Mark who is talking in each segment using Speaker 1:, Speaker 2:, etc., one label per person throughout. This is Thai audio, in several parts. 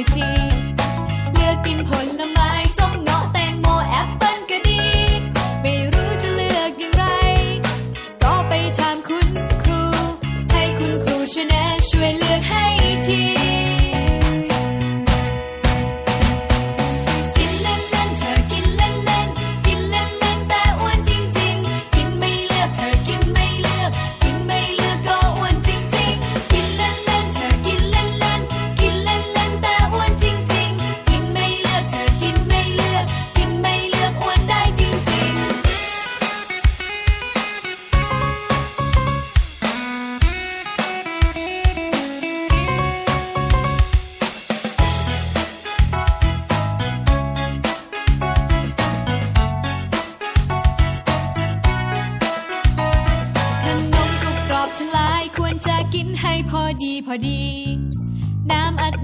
Speaker 1: น่อยสิ เลือ
Speaker 2: กกินผล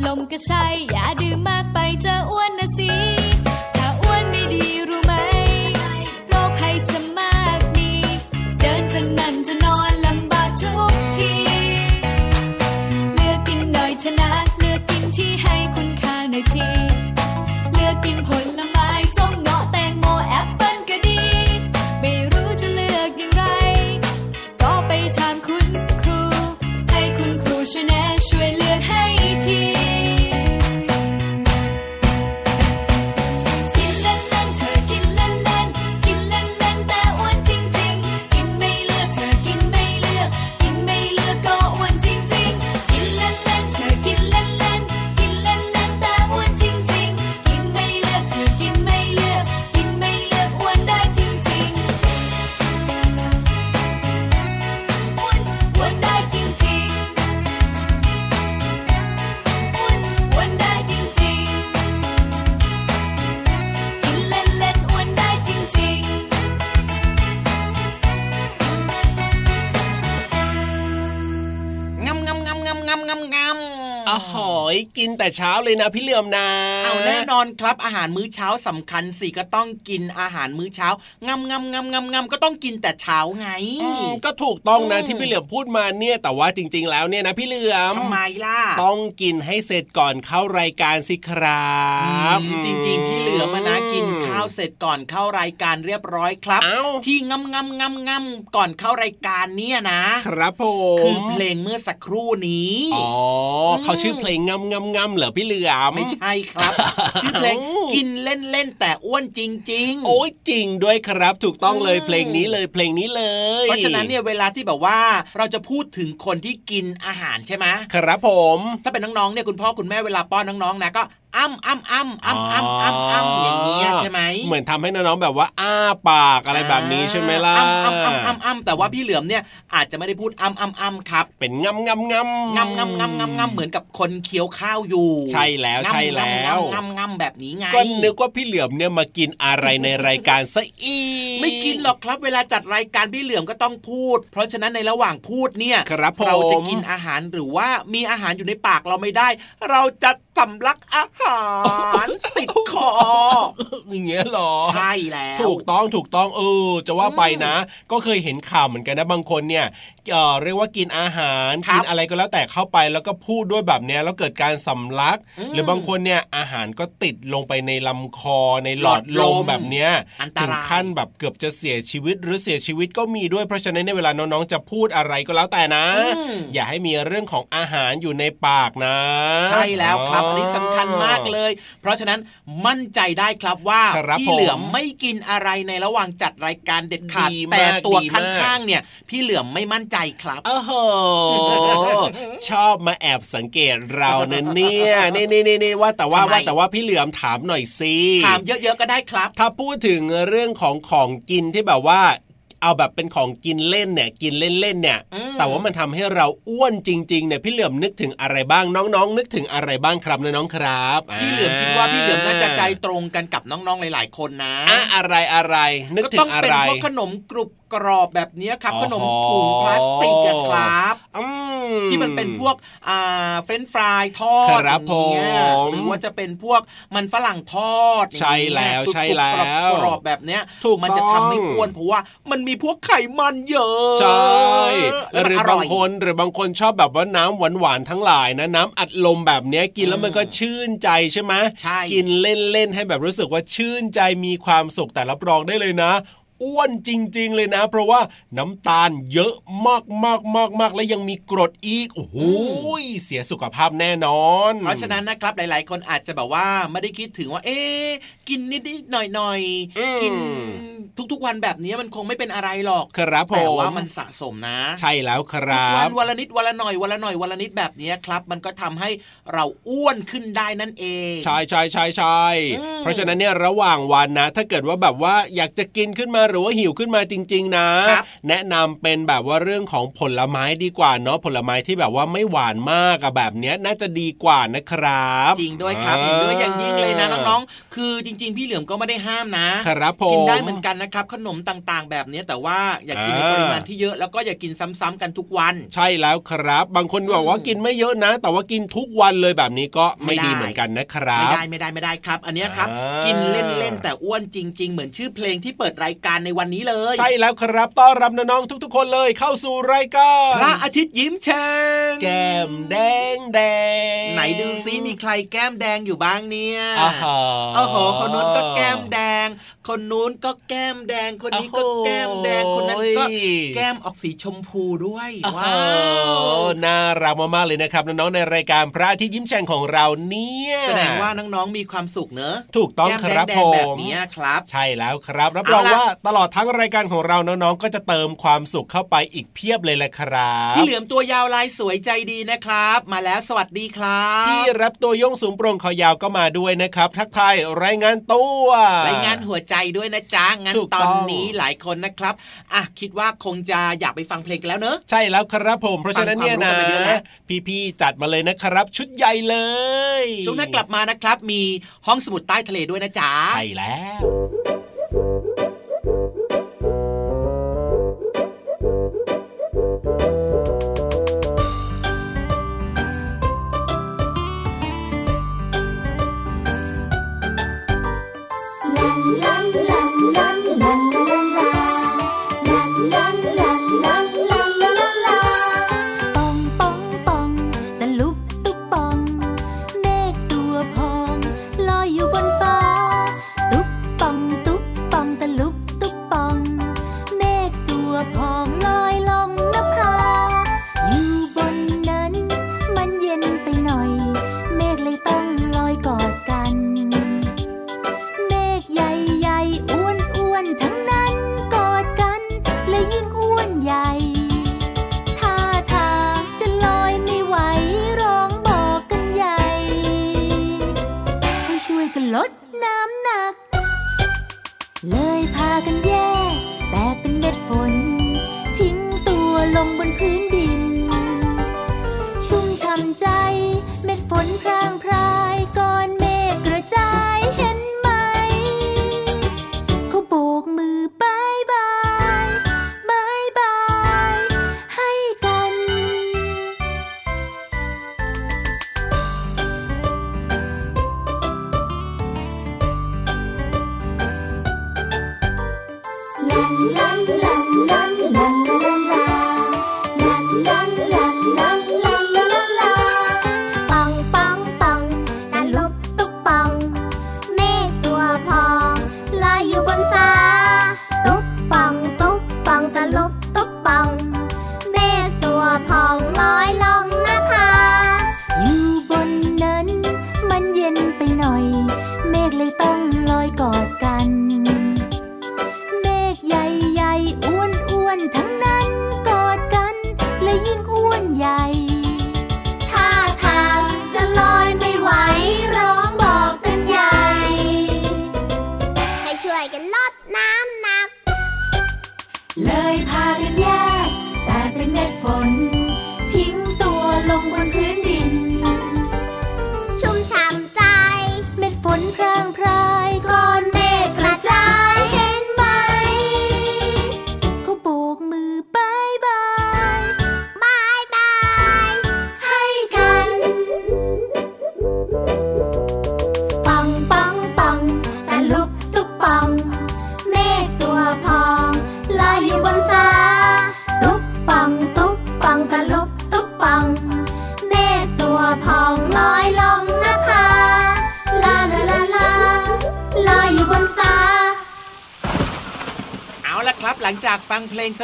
Speaker 2: lom ka sai giả đưa ma แต่เช้าเลยนะพี่เหลื่อมนะ
Speaker 3: เอาแน่นอนครับอาหารมื้อเช้าสำคัญสิก็ต้องกินอาหารมื้อเช้างำงำงำงำงำก็ต้องกินแต่เช้าไง
Speaker 2: ก็ถูกต้องนะที่พี่เหลือมพูดมาเนี่ยแต่ว่าจริง ๆ แล้วเนี่ยนะพี่เหลือม
Speaker 3: ทำไมล่ะ
Speaker 2: ต้องกินให้เสร็จก่อนเข้ารายการสิครับ
Speaker 3: จริง ๆ พี่เหลือมนะกินข้าวเสร็จก่อนเข้ารายการเรียบร้อยครับ ที่งำงำงำงำก่อนเข้ารายการเนี่ยนะ
Speaker 2: ครับผม
Speaker 3: คือเพลงเมื่อสักครู่นี้
Speaker 2: อ๋อเขาชื่อเพลงงำงำงำเหรอพี่เหลือม
Speaker 3: ไม่ใช่ครับ ชื่อเพลงกินเล่นเล่นแต่อ้วนจริง ๆ
Speaker 2: โอ้ยจริงด้วยครับ ถูกต้องเลยเพลงนี้เลยเพลงนี้เลย
Speaker 3: เพราะฉะนั้นเนี่ยเวลาที่แบบว่าเราจะพูดถึงคนที่กินอาหารใช่ไหม
Speaker 2: ครับผม
Speaker 3: ถ้าเป็นน้องๆเนี่ยคุณพ่อคุณแม่เวลาป้อนน้องๆนะก็ อ้ำอ้ำอ้ำอ้ำอ้ำอ้ำอ้ำอย่างเงี้ยใช่ไหม
Speaker 2: เหมือนทำให้น้องๆแบบว่าอ้าปากอะไรแบบนี้ใช่ไหมล่ะอ้ำ
Speaker 3: อ้ำอ้ำอ้ำอ้ำแต่ว่าพี่เหลือมเนี่ยอาจจะไม่ได้พูดอ้ำอ้ำอ้ำครับ
Speaker 2: เป็นงำงำงำ
Speaker 3: งำงำงำงำงำเหมือนกับคนเคี้ยวข้าวอยู่
Speaker 2: ใช่แล้วใช่แล้ว
Speaker 3: งำงำแบบนี้ไง
Speaker 2: ก็นึกว่าพี่เหลือมเนี่ยมากินอะไรในรายการซะอี
Speaker 3: ไม่กินหรอกครับเวลาจัดรายการพี่เหลือมก็ต้องพูด เพราะฉะนั้นในระหว่างพูดเนี่ยเราจะกินอาหารหรือว่ามีอาหารอยู่ในปากเราไม่ได้ เราจะสำลักอาหารติดคอ
Speaker 2: อย่างเงี้ยหรอ
Speaker 3: ใช่แล้ว
Speaker 2: ถูกต้องถูกต้องเออ จะว่าไปนะ ก็เคยเห็นข่าวเหมือนกันนะบางคนเนี่ย เออเรียกว่ากินอาหารกินอะไรก็แล้วแต่เข้าไปแล้วก็พูดด้วยแบบเนี้ยแล้วเกิดการสำลัก หรือบางคนเนี่ยอาหารก็ติดลงไปในลำคอในหลอดลมแบบเนี้ยถึงขั้นแบบเกือบจะเสียชีวิตหรือเสียชีวิตก็มีด้วยเพราะฉะนั้นในเวลาน้องๆจะพูดอะไรก็แล้วแต่นะ อย่าให้มีเรื่องของอาหารอยู่ในปากนะ
Speaker 3: ใช่แล้วครับอันนี้สำคัญมากเลย เพราะฉะนั้นมั่นใจได้ครับว่าพี่เหลือมไม่กินอะไรในระหว่างจัดรายการเด็ดขาดแต่ตัวข้างๆเนี่ยพี่เหลือมไม่มั่นใจครับ
Speaker 2: โอ้โหชอบมาแอบสังเกตเราเนี่ยนี่นี่นี่ว่าแต่ว่าว่าแต่ว่าพี่เหลือมถามหน่อยสิ
Speaker 3: ถามเยอะๆก็ได้ครับ
Speaker 2: ถ้าพูดถึงเรื่องของของกินที่แบบว่าเอาแบบเป็นของกินเล่นเนี่ยกินเล่นๆเนี่ย แต่ว่ามันทำให้เราอ้วนจริงๆเนี่ยพี่เหลือมนึกถึงอะไรบ้างน้องๆ นึกถึงอะไรบ้างครับน้องๆครับ
Speaker 3: พี่เหลือมคิดว่าพี่เหลือมน่าจะใจตรงกันกับน้องๆหลาย ๆ คนนะ
Speaker 2: อะอะไรอะไรนึกถึงอะไรก็ต้องเป็น
Speaker 3: พวกขนมกรุบกรอบแบบนี้ครับ ขนมถุงพลาสติกครับที่มันเป็นพวกอ่าเฟรนฟรายทอด
Speaker 2: อย่างเงี้ย
Speaker 3: หรือว่าจะเป็นพวกมันฝรั่งทอด
Speaker 2: ใช่แล้วใช่แล้ว
Speaker 3: กรอบแบบเนี้ยถูกมันจะทำให้อ้วนเพราะว่ามันมีพวกไขมันเยอะ
Speaker 2: ใช่หรือบางคนหรือบางคนชอบแบบว่าน้ำหวานหวานทั้งหลายนะน้ำอัดลมแบบเนี้ยกินแล้วมันก็ชื่นใจใช่ไหม
Speaker 3: ใช่
Speaker 2: กินเล่นๆให้แบบรู้สึกว่าชื่นใจมีความสุขแต่รับรองได้เลยนะ อ้วนจริง ๆ เลยนะ เพราะว่าน้ำตาลเยอะมากมากมากมากและยังมีกรดอีกโอ้โหเสียสุขภาพแน่นอน
Speaker 3: เพราะฉะนั้นนะครับหลาย ๆ คนอาจจะแบบว่าไม่ได้คิดถึงว่า เอ๊กินนิดๆหน่อยๆกินทุก ๆ วันแบบนี้มันคงไม่เป็นอะไรหรอก
Speaker 2: ครับผม
Speaker 3: แต่ว่ามันสะสมนะ
Speaker 2: ใช่แล้วครับ
Speaker 3: วันวันละนิดวันละหน่อยวันละหน่อยวันละนิดแบบนี้ครับ มันก็ทำให้เราอ้วนขึ้นได้นั่นเอง
Speaker 2: ใช่ใช่ใช่ใช่เพราะฉะนั้นเนี่ยระหว่างวันนะ ถ้าเกิดว่าแบบว่าอยากจะกินขึ้นมาหรือว่าหิวขึ้นมาจริง ๆ นะ แนะนำเป็นแบบว่าเรื่องของผลไม้ดีกว่าเนาะผลไม้ที่แบบว่าไม่หวานมากอะแบบเนี้ยน่าจะดีกว่านะครับ
Speaker 3: จริงด้วยครับเห็นด้วยอย่างยิ่งเลยนะน้องๆคือจริง ๆ พี่เหลือมก็ไม่ได้ห้ามนะ
Speaker 2: ครับผม
Speaker 3: กินได้เหมือนกันนะครับขนมต่างๆ แบบนี้แต่ว่าอย่ากินในปริมาณที่เยอะแล้วก็อย่ากินซ้ำๆกันทุกวัน
Speaker 2: ใช่แล้วครับ บางคนบอกว่ากินไม่เยอะนะ แต่ว่ากินทุกวันเลยแบบนี้ก็ไม่ดีเหมือนกันนะครับ ไม่
Speaker 3: ได้ไม่ได้ไม่ได้ครับ อันนี้ครับ กินเล่นๆแต่อ้วนจริง ๆ เหมือนชื่อเพลงที่เปิดรายการในวันนี้เลย
Speaker 2: ใช่แล้วครับต้อนรับน้องๆทุก ๆ คนเลยเข้าสู่รายการ
Speaker 3: พระอาทิตย์ยิ้มแฉ่ง
Speaker 2: แก้มแดงแดง
Speaker 3: ไหนดูซิมีใครแก้มแดงอยู่บ้างเนี่ย
Speaker 2: อ๋
Speaker 3: อโหคนนู้นก็แก้มแดง คนนู้นก็แก้มแดงคนนี้ก็แก้มแดงคนนั้นก็แก้มออกสีชมพูด้วยว้าว
Speaker 2: น่ารักมากๆเลยนะครับน้องๆในรายการพระอาทิตย์ยิ้มแฉ่งของเราเนี่ย
Speaker 3: แสดงว่าน้องๆมีความสุขเนอะ
Speaker 2: ถูกต้องครับ
Speaker 3: ผมแบบนี้ครับ
Speaker 2: ใช่แล้วครับรับรองว่าตลอดทั้งรายการของเราน้องๆก็จะเติมความสุขเข้าไปอีกเพียบเลยแหละครับ
Speaker 3: พี่เหลือมตัวยาวลายสวยใจดีนะครับ มาแล้วสวัสดีครับ
Speaker 2: พี่รับตัวโยงสูงโปร่งคอยาวก็มาด้วยนะครับ ทักทายรายงานตัว
Speaker 3: รายงานหัวใจด้วยนะจ๊ะงั้นตอนนี้หลายคนนะครับอะคิดว่าคงจะอยากไปฟังเพลงกันแล้วเนอะใช่
Speaker 2: แล้วครับผม เพราะฉะนั้นเนี่ยนะพี่ๆจัดมาเลยนะครับ ชุดใหญ่เลย
Speaker 3: ช่วงหน้ากลับมานะครับ มีห้องสมุดใต้ทะเลด้วยนะจ๊ะ
Speaker 2: ใช่แล้ว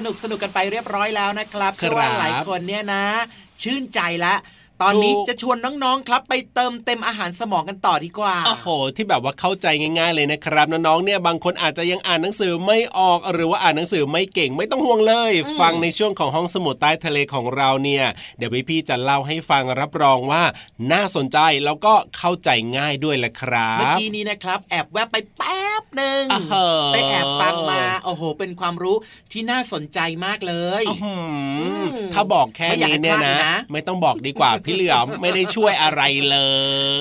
Speaker 4: นุ
Speaker 3: กสนุกกันไปเรียบร้อยแล้วนะครับเชื่อว่าหลายคนเนี่ยนะ ชื่นใจแล้ว ตอนนี้จะชวนน้องๆครับไปเติมเต็มอาหารสมองกันต่อดีกว่า
Speaker 2: โอ้โห ที่แบบว่าเข้าใจง่าย ๆ เลยนะครับน้องๆเนี่ยบางคนอาจจะยังอ่านหนังสือไม่ออกหรือว่าอ่านหนังสือไม่เก่งไม่ต้องห่วงเลย ฟังในช่วงของห้องสมุดใต้ทะเลของเราเนี่ยเดี๋ยวพี่ๆจะเล่าให้ฟังรับรองว่าน่าสนใจแล้วก็เข้าใจง่ายด้วยแหละครับ
Speaker 3: เมื่อกี้นี้นะครับ แอบแวบไปแป๊บหนึ่ง
Speaker 2: อ้าวเหรอ
Speaker 3: ไปแอบฟังมาโอ้โห เป็นความรู้ที่น่าสนใจมากเลย
Speaker 2: อื้อหือถ้าบอกแค่
Speaker 3: ไม่อยาก
Speaker 2: นี้
Speaker 3: ให้
Speaker 2: เนี่ย
Speaker 3: พลาด
Speaker 2: นะ
Speaker 3: เลยนะ
Speaker 2: ไม่ต้องบอกดีกว่าพี่เหลือมไม่ได้ช่วยอะไรเล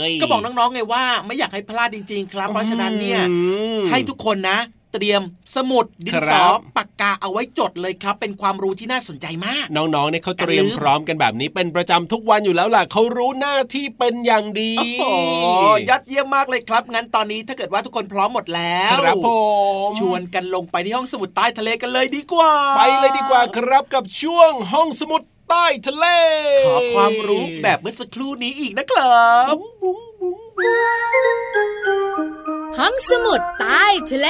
Speaker 2: ย
Speaker 3: ก็บอกน้องๆไงว่าไม่อยากให้พลาดจริง ๆ ครับ เพราะฉะนั้นเนี่ย
Speaker 2: อืม
Speaker 3: ให้ทุกคนนะเตรียมสมุดดิน
Speaker 2: ค
Speaker 3: ส
Speaker 2: รั
Speaker 3: อบปากกาเอาไว้จดเลยครับ เป็นความรู้ที่น่าสนใจมาก
Speaker 2: น้องๆเนี่ยเขาเตรียม
Speaker 3: อย่าลืม
Speaker 2: พร้อมกันแบบนี้เป็นประจำทุกวันอยู่แล้วล่ะเขารู้หน้าที่เป็นอย่างดี
Speaker 3: โอ้โหยอดเยี่ยมมากเลยครับ งั้นตอนนี้ถ้าเกิดว่าทุกคนพร้อมหมดแล้ว
Speaker 2: ครับผม
Speaker 3: ชวนกันลงไปที่ห้องสมุดใต้ทะเลกันเลยดีกว่า
Speaker 2: ไปเลยดีกว่าครับกับช่วงห้องสมุด ใต้ทะเล
Speaker 3: ขอความรู้แบบเมื่อสักครู่นี้อีกนะครับ
Speaker 5: ห้องสมุดใต้ทะเล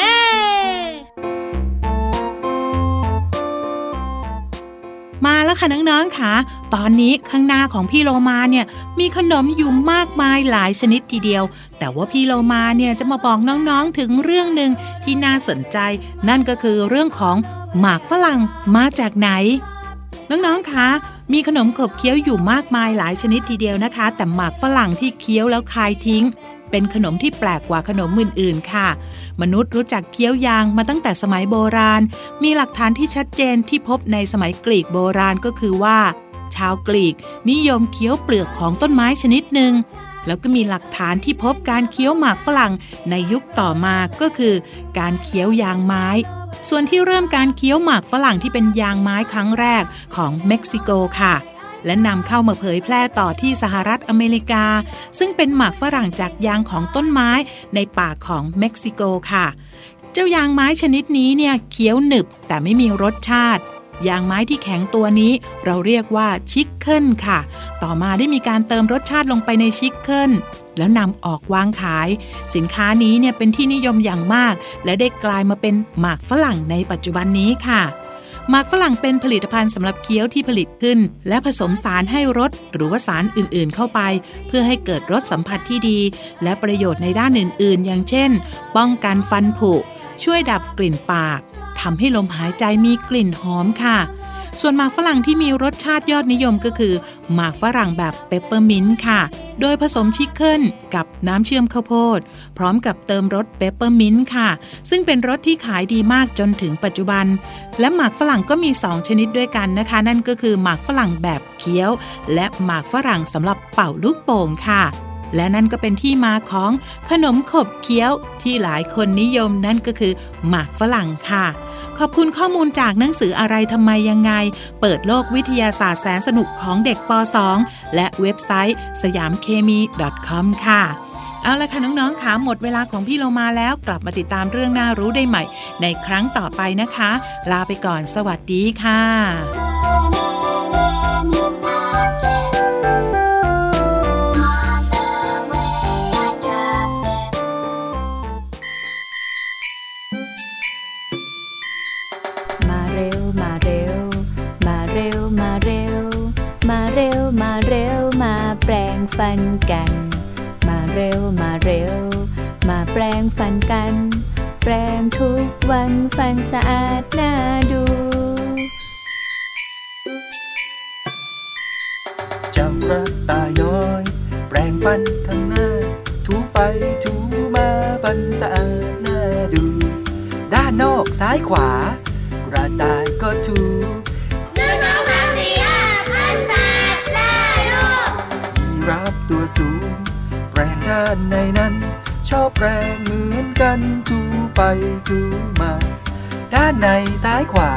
Speaker 6: มาแล้วค่ะน้องๆค่ะ ตอนนี้ข้างหน้าของพี่โลมาเนี่ยมีขนมอยู่มากมายหลายชนิดทีเดียว แต่ว่าพี่โลมาเนี่ยจะมาบอกน้องๆถึงเรื่องหนึ่งที่น่าสนใจ นั่นก็คือเรื่องของหมากฝรั่งมาจากไหน น้องๆ คะ มีขนมขบเคี้ยวอยู่มากมายหลายชนิดทีเดียวนะคะ แต่หมากฝรั่งที่เคี้ยวแล้วคายทิ้ง เป็นขนมที่แปลกกว่าขนมอื่นๆ ค่ะ มนุษย์รู้จักเคี้ยวยางมาตั้งแต่สมัยโบราณ มีหลักฐานที่ชัดเจนที่พบในสมัยกรีกโบราณก็คือว่า ชาวกรีกนิยมเคี้ยวเปลือกของต้นไม้ชนิดหนึ่งแล้วก็มีหลักฐานที่พบการเคี้ยวหมากฝรั่งในยุคต่อมาก็คือ การเคี้ยวยางไม้ ส่วนที่เริ่มการเคี้ยวหมากฝรั่งที่เป็นยางไม้ครั้งแรกของเม็กซิโกค่ะ และนำเข้ามาเผยแพร่ต่อที่สหรัฐอเมริกา ซึ่งเป็นหมากฝรั่งจากยางของต้นไม้ในป่าของเม็กซิโกค่ะ เจ้ายางไม้ชนิดนี้เนี่ยเคี้ยวหนึบแต่ไม่มีรสชาติยางไม้ที่แข็งตัวนี้เราเรียกว่า chicle ค่ะ ต่อมาได้มีการเติมรสชาติลงไปใน chicle แล้วนำออกวางขาย สินค้านี้เนี่ยเป็นที่นิยมอย่างมาก และได้กลายมาเป็นหมากฝรั่งในปัจจุบันนี้ค่ะหมากฝรั่งเป็นผลิตภัณฑ์สำหรับเคี้ยวที่ผลิตขึ้น และผสมสารให้รสหรือว่าสารอื่นๆเข้าไป เพื่อให้เกิดรสสัมผัสที่ดี และประโยชน์ในด้านอื่นๆ อย่างเช่น ป้องกันฟันผุ ช่วยดับกลิ่นปากทำให้ลมหายใจมีกลิ่นหอมค่ะ ส่วนหมากฝรั่งที่มีรสชาติยอดนิยมก็คือ หมากฝรั่งแบบเปปเปอร์มินต์ค่ะ โดยผสม chicle กับน้ำเชื่อมข้าวโพด พร้อมกับเติมรสเปปเปอร์มินต์ค่ะ ซึ่งเป็นรสที่ขายดีมากจนถึงปัจจุบัน และหมากฝรั่งก็มี 2 ชนิดด้วยกันนะคะ นั่นก็คือหมากฝรั่งแบบเคี้ยว และหมากฝรั่งสำหรับเป่าลูกโป่งค่ะและนั่นก็เป็นที่มาของขนมขบเคี้ยวที่หลายคนนิยมนั่นก็คือหมากฝรั่งค่ะ ขอบคุณข้อมูลจากหนังสืออะไรทำไมยังไง เปิดโลกวิทยาศาสตร์แสนสนุกของเด็กป .2 และเว็บไซต์สยามเคมี .com ค่ะเอาละค่ะน้องๆค่ะหมดเวลาของพี่เรามาแล้วกลับมาติดตามเรื่องน่ารู้ได้ใหม่ ในครั้งต่อไปนะคะ ลาไปก่อนสวัสดีค่ะ
Speaker 7: ฟันกัน มาเร็วมาเร็ว มาแปลงฟันกัน แปลงทุกวันฟันสะอาดน่าดู
Speaker 8: เจ้ากระต่าย้อย แปรงฟันข้างหน้า ถูไปถูมาฟันสะอาดน่าดู ด้านนอกซ้ายขวา กระต่ายก็ถู ตัวสูง แปรงด้านในนั้น ชอบแปรงเหมือนกันถูไปถูมา ด้านในซ้ายขวา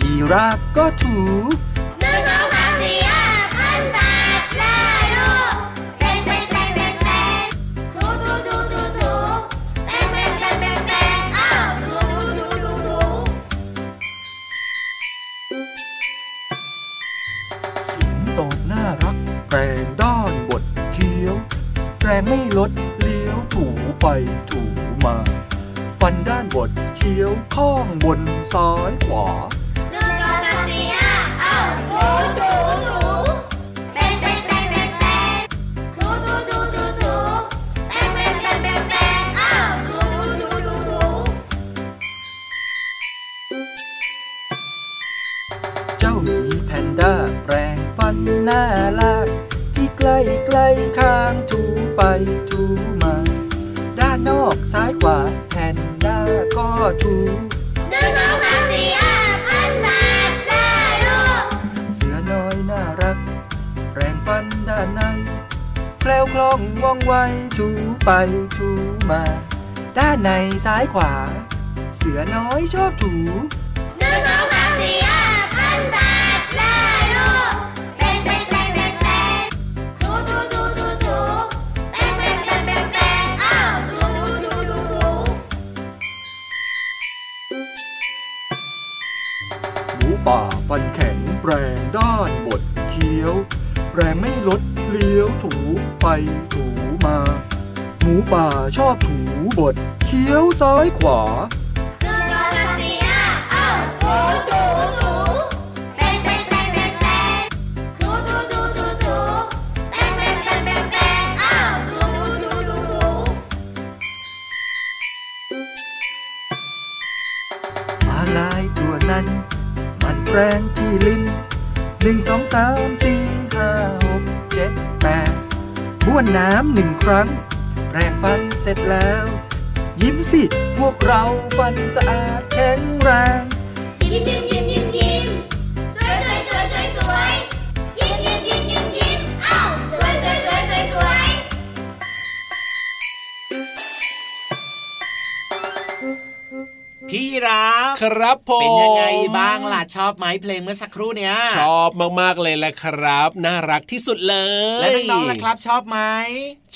Speaker 8: ยีราฟก็ถู
Speaker 4: รง
Speaker 8: ไม่ลดเลี้ยวถูไปถูมา ฟันด้านบดเคี้ยวข้องบนซ้ายขวา
Speaker 4: หนึ่งสองสามสี่ห้าเอ้าถูถูถูเป็นเป็นเป็นเป็นเป็นถูถูถูถูเป็นเป็นเป็นเป็นเป็นอ้าถูถูถูถู
Speaker 8: เจ้ามีแพนด้าแปรงฟันหน้าลากที่ใกล้ใกล้ข้างถู ไปถูมา ด้านนอกซ้ายขวาแพนด้าก็ถู
Speaker 4: นึ่งสองสามสี่ห้าพันแปดได้ลูก
Speaker 8: เสือน้อยน่ารัก แรงฟันด้านในแคล้วคล่องว่องไวถูไปถูมา ด้านในซ้ายขวา เสือน้อยชอบถู
Speaker 4: ป่า
Speaker 8: ฟันแข็งแปรงด้านบดเคี้ยวแปรงไม่ลดเลี้ยวถูไปถูมา หมูป่าชอบถูบดเคี้ยวซ้ายขวา แรงที่ลิ้นหนึ่งสองสามสี่ห้าหกเจ็ดแปดบ้วนน้ำหนึ่งครั้ง แปรงฟันเสร็จแล้ว ยิ้มสิ พวกเราฟันสะอาดแข็งแรง
Speaker 4: ยิ้มยิ้ม
Speaker 3: พี่รับ
Speaker 2: ครับผม
Speaker 3: เป็นยังไงบ้างล่ะชอบไหมเพลงเมื่อสักครู่เนี้ย
Speaker 2: ชอบมากๆเลยแหละครับ น่ารักที่สุดเลย
Speaker 3: และน้องๆล่ะครับชอบไหม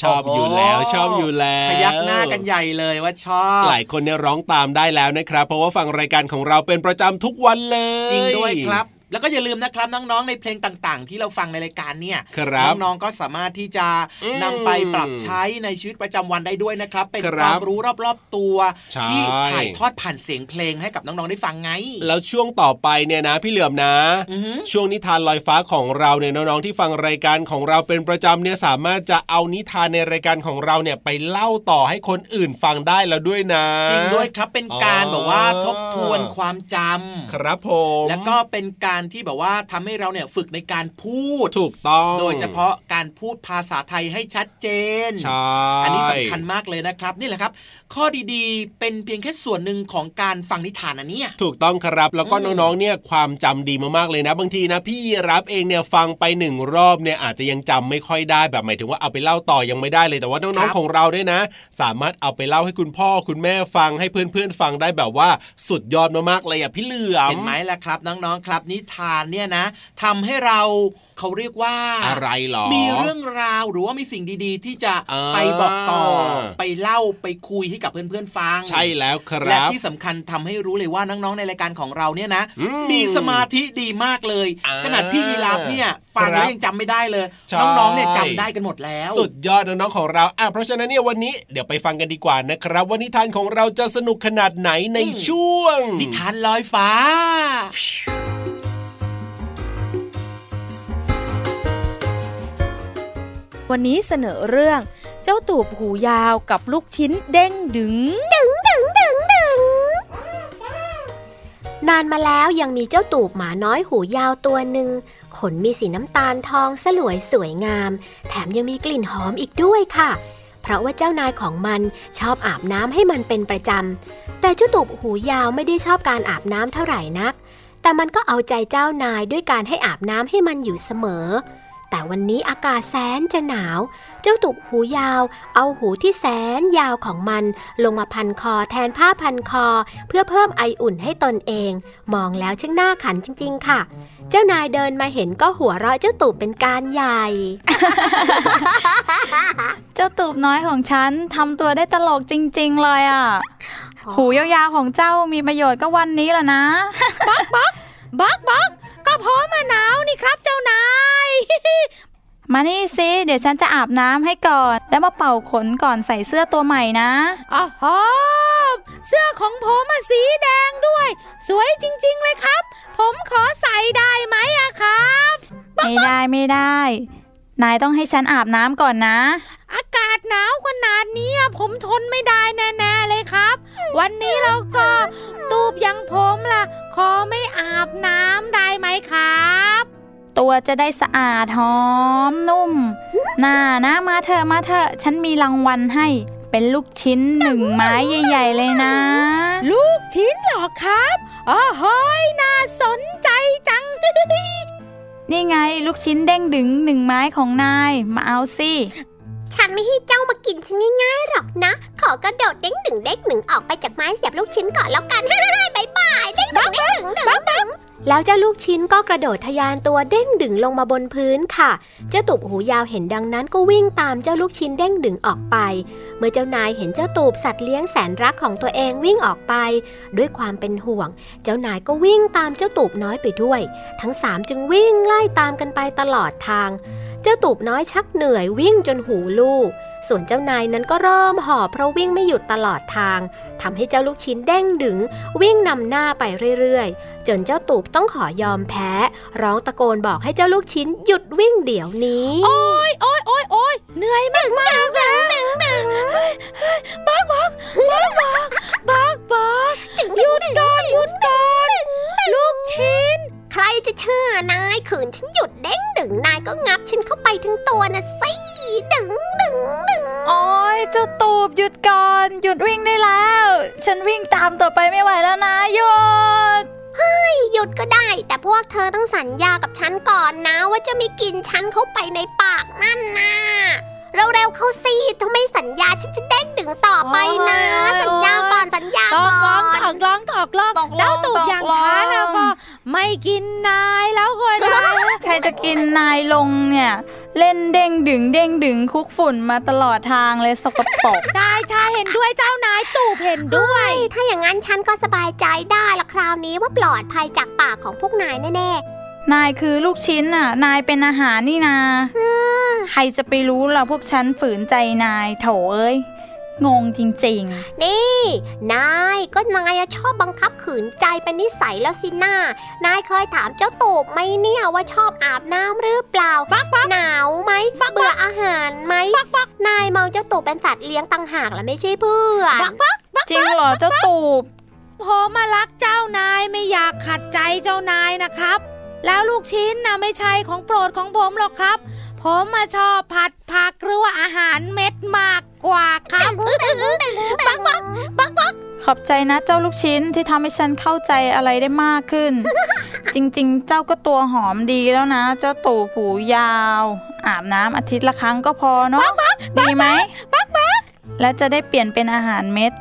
Speaker 2: ชอบอยู่แล้ว
Speaker 3: โโห
Speaker 2: ชอบอยู่แล้ว
Speaker 3: พยักหน้ากันใหญ่เลยว่าชอบ
Speaker 2: หลายคนเนี่ยร้องตามได้แล้วนะครับ เพราะว่าฟังรายการของเราเป็นประจำทุกวันเลย
Speaker 3: จริงด้วยครับ แล้วก็อย่าลืมนะครับน้องๆในเพลงต่างๆ ที่เราฟังในรายการเนี่ย
Speaker 2: ครับ
Speaker 3: น้องๆก็สามารถที่จะ
Speaker 2: อืม
Speaker 3: นำไปปรับใช้ในชีวิตประจำวันได้ด้วยนะครับ เป็น
Speaker 2: ค
Speaker 3: ครับวามรู้รอบๆตัว
Speaker 2: ใช่
Speaker 3: ที่ถ่ายทอดผ่านเสียงเพลงให้กับน้องๆได้ฟังไง
Speaker 2: แล้วช่วงต่อไปเนี่ยนะพี่เหลือมนะ
Speaker 3: อือหือ
Speaker 2: ช่วงนิทานลอยฟ้าของเราเนี่ยน้องๆที่ฟังรายการของเราเป็นประจำเนี่ยสามารถจะเอานิทานในรายการของเราเนี่ยไปเล่าต่อให้คนอื่นฟังได้แล้วด้วยนะ
Speaker 3: จริงด้วยครับเป็นการ
Speaker 2: อ๋อ
Speaker 3: แบบว่าทบทวนความจำ
Speaker 2: ครับผม
Speaker 3: แล้วก็เป็นการที่แบบว่าทำให้เราเนี่ยฝึกในการพูด
Speaker 2: ถูกต้อง
Speaker 3: โดยเฉพาะการพูดภาษาไทยให้ชัดเจน
Speaker 2: ใช่
Speaker 3: อันนี้สำคัญมากเลยนะครับ นี่แหละครับ ข้อดีๆ เป็นเพียงแค่ส่วนหนึ่งของการฟังนิทานอันเนี้ย
Speaker 2: ถูกต้องครับแล้วก็
Speaker 3: อืม
Speaker 2: น้องๆเนี่ยความจำดีมากๆเลยนะ บางทีนะพี่ยีรับเองเนี่ยฟังไปหนึ่งรอบเนี่ยอาจจะยังจำไม่ค่อยได้แบบหมายถึงว่าเอาไปเล่าต่อยังไม่ได้เลยแต่ว่าน้องๆของเราเนี่ยนะ สามารถเอาไปเล่าให้คุณพ่อคุณแม่ฟังให้เพื่อนๆฟังได้แบบว่าสุดยอดมากๆเลยอะพี่เหลือม
Speaker 3: เห็นไหมล่ะครับน้องๆครับนิทานเนี่ยนะทำให้เราเขาเรียกว่า
Speaker 2: อะไรหรอ
Speaker 3: มีเรื่องราวหรือว่ามีสิ่งดีๆ ที่จะ
Speaker 2: อ่า
Speaker 3: ไปบอกต่อ ไปเล่าไปคุยให้กับเพื่อนๆฟัง
Speaker 2: ใช่แล้วค
Speaker 3: และ
Speaker 2: รับ
Speaker 3: ที่สำคัญทำให้รู้เลยว่าน้องๆในรายการของเราเนี่ยนะ
Speaker 2: อืม
Speaker 3: มีสมาธิดีมากเลย
Speaker 2: อ่า
Speaker 3: ขนาดพี่ยีราฟเนี่ยฟัง
Speaker 2: ครับ
Speaker 3: แล้วยังจำไม่ได้เลย
Speaker 2: ใช่
Speaker 3: น้องๆเนี่ยจำได้กันหมดแล้ว
Speaker 2: สุดยอดน้องๆของเราอะเพราะฉะนั้นเนี่ยวันนี้เดี๋ยวไปฟังกันดีกว่านะครับว่านิทานของเราจะสนุกขนาดไหนในช่วง
Speaker 3: นิทานลอยฟ้า
Speaker 5: วันนี้เสนอเรื่อง เจ้าตูบหูยาวกับลูกชิ้นเด้งดึง
Speaker 9: ดึงดึงดึงดึงนานมาแล้วยังมีเจ้าตูบหมาน้อยหูยาวตัวหนึ่งขนมีสีน้ำตาลทองสลวยสวยงาม แถมยังมีกลิ่นหอมอีกด้วยค่ะ เพราะว่าเจ้านายของมันชอบอาบน้ำให้มันเป็นประจำ แต่เจ้าตูบหูยาวไม่ได้ชอบการอาบน้ำเท่าไหร่นัก แต่มันก็เอาใจเจ้านายด้วยการให้อาบน้ำให้มันอยู่เสมอ แต่วันนี้อากาศแสนจะหนาว เจ้าตุบหูยาว เอาหูที่แสนยาวของมัน ลงมาพันคอแทนผ้าพันคอ เพื่อเพิ่มไออุ่นให้ตนเอง มองแล้วช่างน่าขันจริง ๆ ค่ะ เจ้านายเดินมาเห็นก็หัวเราะเจ้าตูบเป็นการใหญ่
Speaker 7: เจ้าตูบน้อยของฉันทำตัวได้ตลกจริง ๆ เลยอะ หูยาวๆของเจ้ามีประโยชน์ก็วันนี้แหละนะ
Speaker 5: บักบักก็ เพราะมะนาวนี่ครับเจ้านาย
Speaker 7: มานี่ซิเดี๋ยวฉันจะอาบน้ำให้ก่อน แล้วมาเป่าขนก่อนใส่เสื้อตัวใหม่นะ
Speaker 5: อ๋อฮเสื้อของผมอะสีแดงด้วย สวยจริง ๆ เลยครับ ผมขอใส่ได้ไหมอะครับ
Speaker 7: ไม่ได้ไม่ได้ นายต้องให้ฉันอาบน้ำก่อนนะ
Speaker 5: อากาศหนาวขนาดนี้อะผมทนไม่ได้แน่ๆเลยครับ วันนี้เราก็ตูบอยังผมล่ะ ขอไม่อาบน้ำได้ไหมครับ
Speaker 7: ตัวจะได้สะอาดหอมนุ่ม น่านะมาเถอะมาเถอะฉันมีรางวัลให้เป็นลูกชิ้นหนึ่งไม้ใหญ่ ๆ เลยนะ
Speaker 5: ลูกชิ้นเหรอครับอ๋อเฮ้ยน่าสนใจจัง
Speaker 7: นี่ไงลูกชิ้นเด้งดึงหนึ่งไม้ของนายมาเอาสิ
Speaker 4: ฉันไม่ให้เจ้ามากินฉันง่ายๆหรอกนะ ขอกระโดดเด้งหนึ่งเด้งหนึ่งออกไปจากไม้เสียบลูกชิ้นก่อนแล้วกันฮ่าฮ่าบายบายเด้งหนึ่งเด้งหนึ่งเด้งหนึ่ง
Speaker 9: แล้วเจ้าลูกชิ้นก็กระโดดทะยานตัวเด้งดึงลงมาบนพื้นค่ะ เจ้าตูบหูยาวเห็นดังนั้นก็วิ่งตามเจ้าลูกชิ้นเด้งดึงออกไป เมื่อเจ้านายเห็นเจ้าตูบสัตว์เลี้ยงแสนรักของตัวเองวิ่งออกไป ด้วยความเป็นห่วง เจ้านายก็วิ่งตามเจ้าตูบน้อยไปด้วย ทั้งสามจึงวิ่งไล่ตามกันไปตลอดทาง เจ้าตูบน้อยชักเหนื่อยวิ่งจนหูลูก ส่วนเจ้านายนั้นก็เริ่มหอบเพราะวิ่งไม่หยุดตลอดทางทำให้เจ้าลูกชิ้นเด้งดึง วิ่งนำหน้าไปเรื่อยๆ จนเจ้าตูบต้องขอยอมแพ้ ร้องตะโกนบอกให้เจ้าลูกชิ้นหยุดวิ่งเดี๋ยวนี้
Speaker 5: โอ้ยโอ้ยโอ้ยโอ้ยเหนื่อยมากมากๆนะบักบักบักบักบักบักหยุดก่อนหยุดก่อนลูกชิ้น
Speaker 4: ใครจะเชื่อนายขืนฉันหยุดเด้งดึงนายก็งับฉันเข้าไปทั้งตัวนะสิดึงดึงดึง
Speaker 7: โอ้ยเจ้าตูบหยุดก่อน หยุดวิ่งได้แล้ว ฉันวิ่งตามต่อไปไม่ไหวแล้วนะหยุด
Speaker 4: หยุดก็ได้ แต่พวกเธอต้องสัญญากับฉันก่อนนะ ว่าจะไม่กินฉันเข้าไปในปากนั่นนะ เร็วๆเข้าสิถ้าไม่สัญญาฉันจะเด้งดึงต่อไปนะ
Speaker 5: โอ้ย
Speaker 4: สัญญาก่อนสัญญา
Speaker 5: ตอก
Speaker 4: ก่
Speaker 5: ล
Speaker 4: อ
Speaker 5: อง
Speaker 4: น
Speaker 5: ตอกลองตอกลอง
Speaker 7: ตกลง
Speaker 5: เจ้าตูบอย่าง
Speaker 7: ตกลง
Speaker 5: ช้าแล้วก็ ไม่กินนายแล้วคนนะ
Speaker 7: ใครจะกินนายลงเนี่ยเล่นเด้งดึงเด้งดึงคุกฝุ่นมาตลอดทางเลยสกปรก
Speaker 5: ใช่ใช่เห็นด้วยเจ้านายตูบเห็นด้วย
Speaker 4: ถ้าอย่างนั้นฉันก็สบายใจได้ละคราวนี้ว่าปลอดภัยจากปากของพวกนายแน่
Speaker 7: นายคือลูกชิ้นน่ะ นายเป็นอาหารนี่นา ใครจะไปรู้ล่ะพวกฉันฝืนใจนายโถเอ้ย งงจริง
Speaker 4: ๆนี่ นายก็นายอะชอบบังคับขืนใจเป็นนิสัยแล้วสินะนายเคยถามเจ้าตูบไหมเนี่ยว่าชอบอาบน้ำหรือเปล่า
Speaker 5: บักบัก
Speaker 4: หนาวไหมเบื่ออาหารไหมนายมองเจ้าตูบเป็นสัตว์เลี้ยงต่างหากแล้วไม่ใช่เพื่อน
Speaker 5: บักบักบัก
Speaker 7: ๆจริงเหรอเจ้าตูบ
Speaker 5: ผมมารักเจ้านายไม่อยากขัดใจเจ้านายนะครับ แล้วลูกชิ้นนะไม่ใช่ของโปรดของผมหรอกครับ ผมมาชอบผัดผักหรือว่าอาหารเม็ดมากกว่าครับบักบักบักบัก
Speaker 7: ขอบใจนะเจ้าลูกชิ้นที่ทำให้ฉันเข้าใจอะไรได้มากขึ้น จริงๆ เจ้าก็ตัวหอมดีแล้วนะ เจ้าตู่ผูยาว อาบน้ำอาทิตย์ละครั้งก็พอเนาะดีไหมและจะได้เปลี่ยนเป็นอาหารเม็ด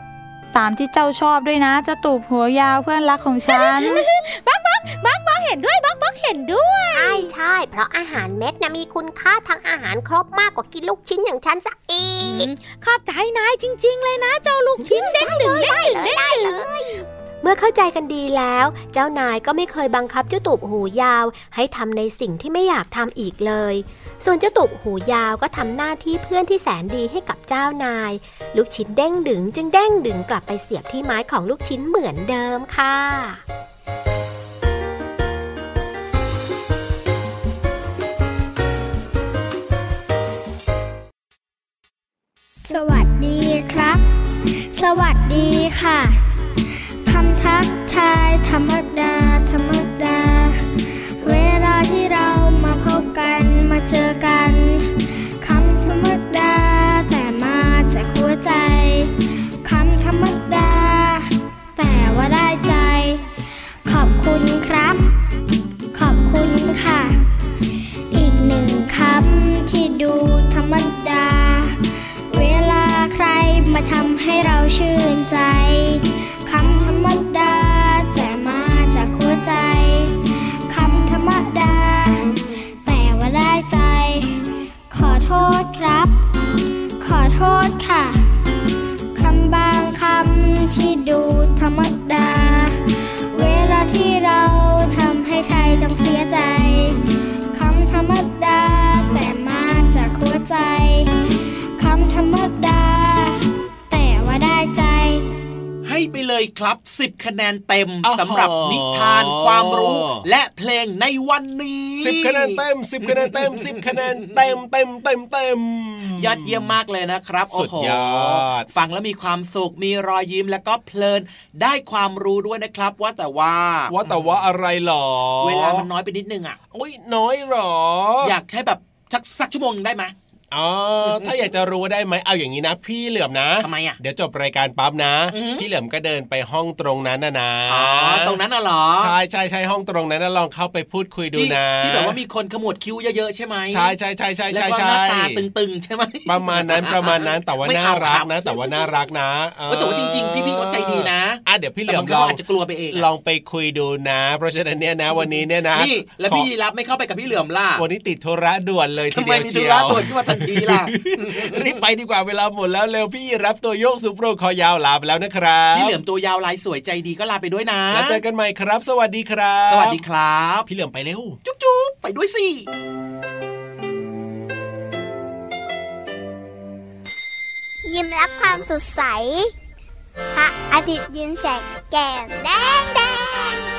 Speaker 7: ตามที่เจ้าชอบด้วยนะ เจ้าตู่ผัวยาวเพื่อนรักของฉัน
Speaker 5: บักบักบักเห็นด้วยบักบักเห็นด้วย
Speaker 4: ใช่ใช่เพราะอาหารเม็ดนะมีคุณค่าทางอาหารครบมากกว่ากินลูกชิ้นอย่างฉันซะอีก
Speaker 5: ขอบใจนายจริง ๆ เลยนะ เจ้าลูกชิ้นเด้งดึงเด้งดึงเด้งดึง
Speaker 9: เมื่อเข้าใจกันดีแล้ว เจ้านายก็ไม่เคยบังคับเจ้าตูบหูยาว ให้ทำในสิ่งที่ไม่อยากทำอีกเลย ส่วนเจ้าตูบหูยาวก็ทำหน้าที่เพื่อนที่แสนดีให้กับเจ้านาย ลูกชิ้นเด้งดึงจึงเด้งดึงกลับไปเสียบที่ไม้ของลูกชิ้นเหมือนเดิมค่ะ
Speaker 10: สวัสดีค่ะ โทษค่ะ
Speaker 3: เลยครับ 10 คะแนนเต็มสำหรับนิทานความรู้ และเพลงในวันนี้
Speaker 2: สิบคะแนนเต็มสิบคะแนนเต็มสิบคะแนนเต็มเต็มเต็มเต็ม
Speaker 3: ยอดเยี่ยมมากเลยนะครับ
Speaker 2: สุดยอด
Speaker 3: ฟังแล้วมีความสุขมีรอยยิ้มแล้วก็เพลินได้ความรู้ด้วยนะครับว่าแต่ว่า
Speaker 2: ว่าแต่ว่าอะไรหรอ
Speaker 3: เวลามันน้อยไปนิดนึงอะ
Speaker 2: อุ้ยน้อยหรอ
Speaker 3: อยากแค่แบบสักสักชั่วโมงได้ไหม
Speaker 2: อ๋อถ้าอยากจะรู้ได้ไหมเอาอย่างนี้นะ พี่เหลือมนะ
Speaker 3: ทำไมอะ
Speaker 2: เดี๋ยวจบรายการปั๊บนะ พี่เหลือมก็เดินไปห้องตรงนั้นนะนะ
Speaker 3: อ๋อตรงนั้นน่ะหรอ
Speaker 2: ใช่ใช่ใช่ห้องตรงนั้นนะลองเข้าไปพูดคุยดูนะ
Speaker 3: ที่แบบว่ามีคนขมวดคิ้วเยอะๆใช่ไหม
Speaker 2: ใช่ใช่ใช่ใช่ใช่ใช่
Speaker 3: หน้าตาตึงๆใช่ไหม
Speaker 2: ประมาณนั้นประมาณนั้นแต่ว่าน่ารักนะ แต่ว่าน่ารักนะ
Speaker 3: แต่ว่าจริงๆพี่ๆเขาใจดีนะ
Speaker 2: อะเดี๋ยวพี่เหลือมลอง
Speaker 3: จะกลัวไปเอง
Speaker 2: ลองไปคุยดูนะ เพราะฉะนั้นเนี่ยนะวันนี้เนี่ยนะ
Speaker 3: นี่แล้วพี่รับไม่เข้าไปกับพี่เหลือมล่ะ
Speaker 2: วันนี้ติดธุระด่วนเลยทีเดียว
Speaker 3: เชียวทำไมมีธุระด่วนขึ้นมาทันทีล่ะ
Speaker 2: รีบไปดีกว่าเวลาหมดแล้วเร็วพี่รับตัวโยกสุโปรคอยาวลาไปแล้วนะครับ
Speaker 3: พี่เหลือมตัวยาวลายสวยใจดีก็ลาไปด้วยนะ
Speaker 2: แล้วเจอกันใหม่ครับ สวัสดีครับ
Speaker 3: สวัสดีครับ
Speaker 2: พี่เหลือมไปเร็ว
Speaker 3: จุ๊บจุ๊บไปด้วยสิ
Speaker 10: ยิ้มรับความสดใสพระอาทิตย์ยิ้มแฉกแก้มแดงแดง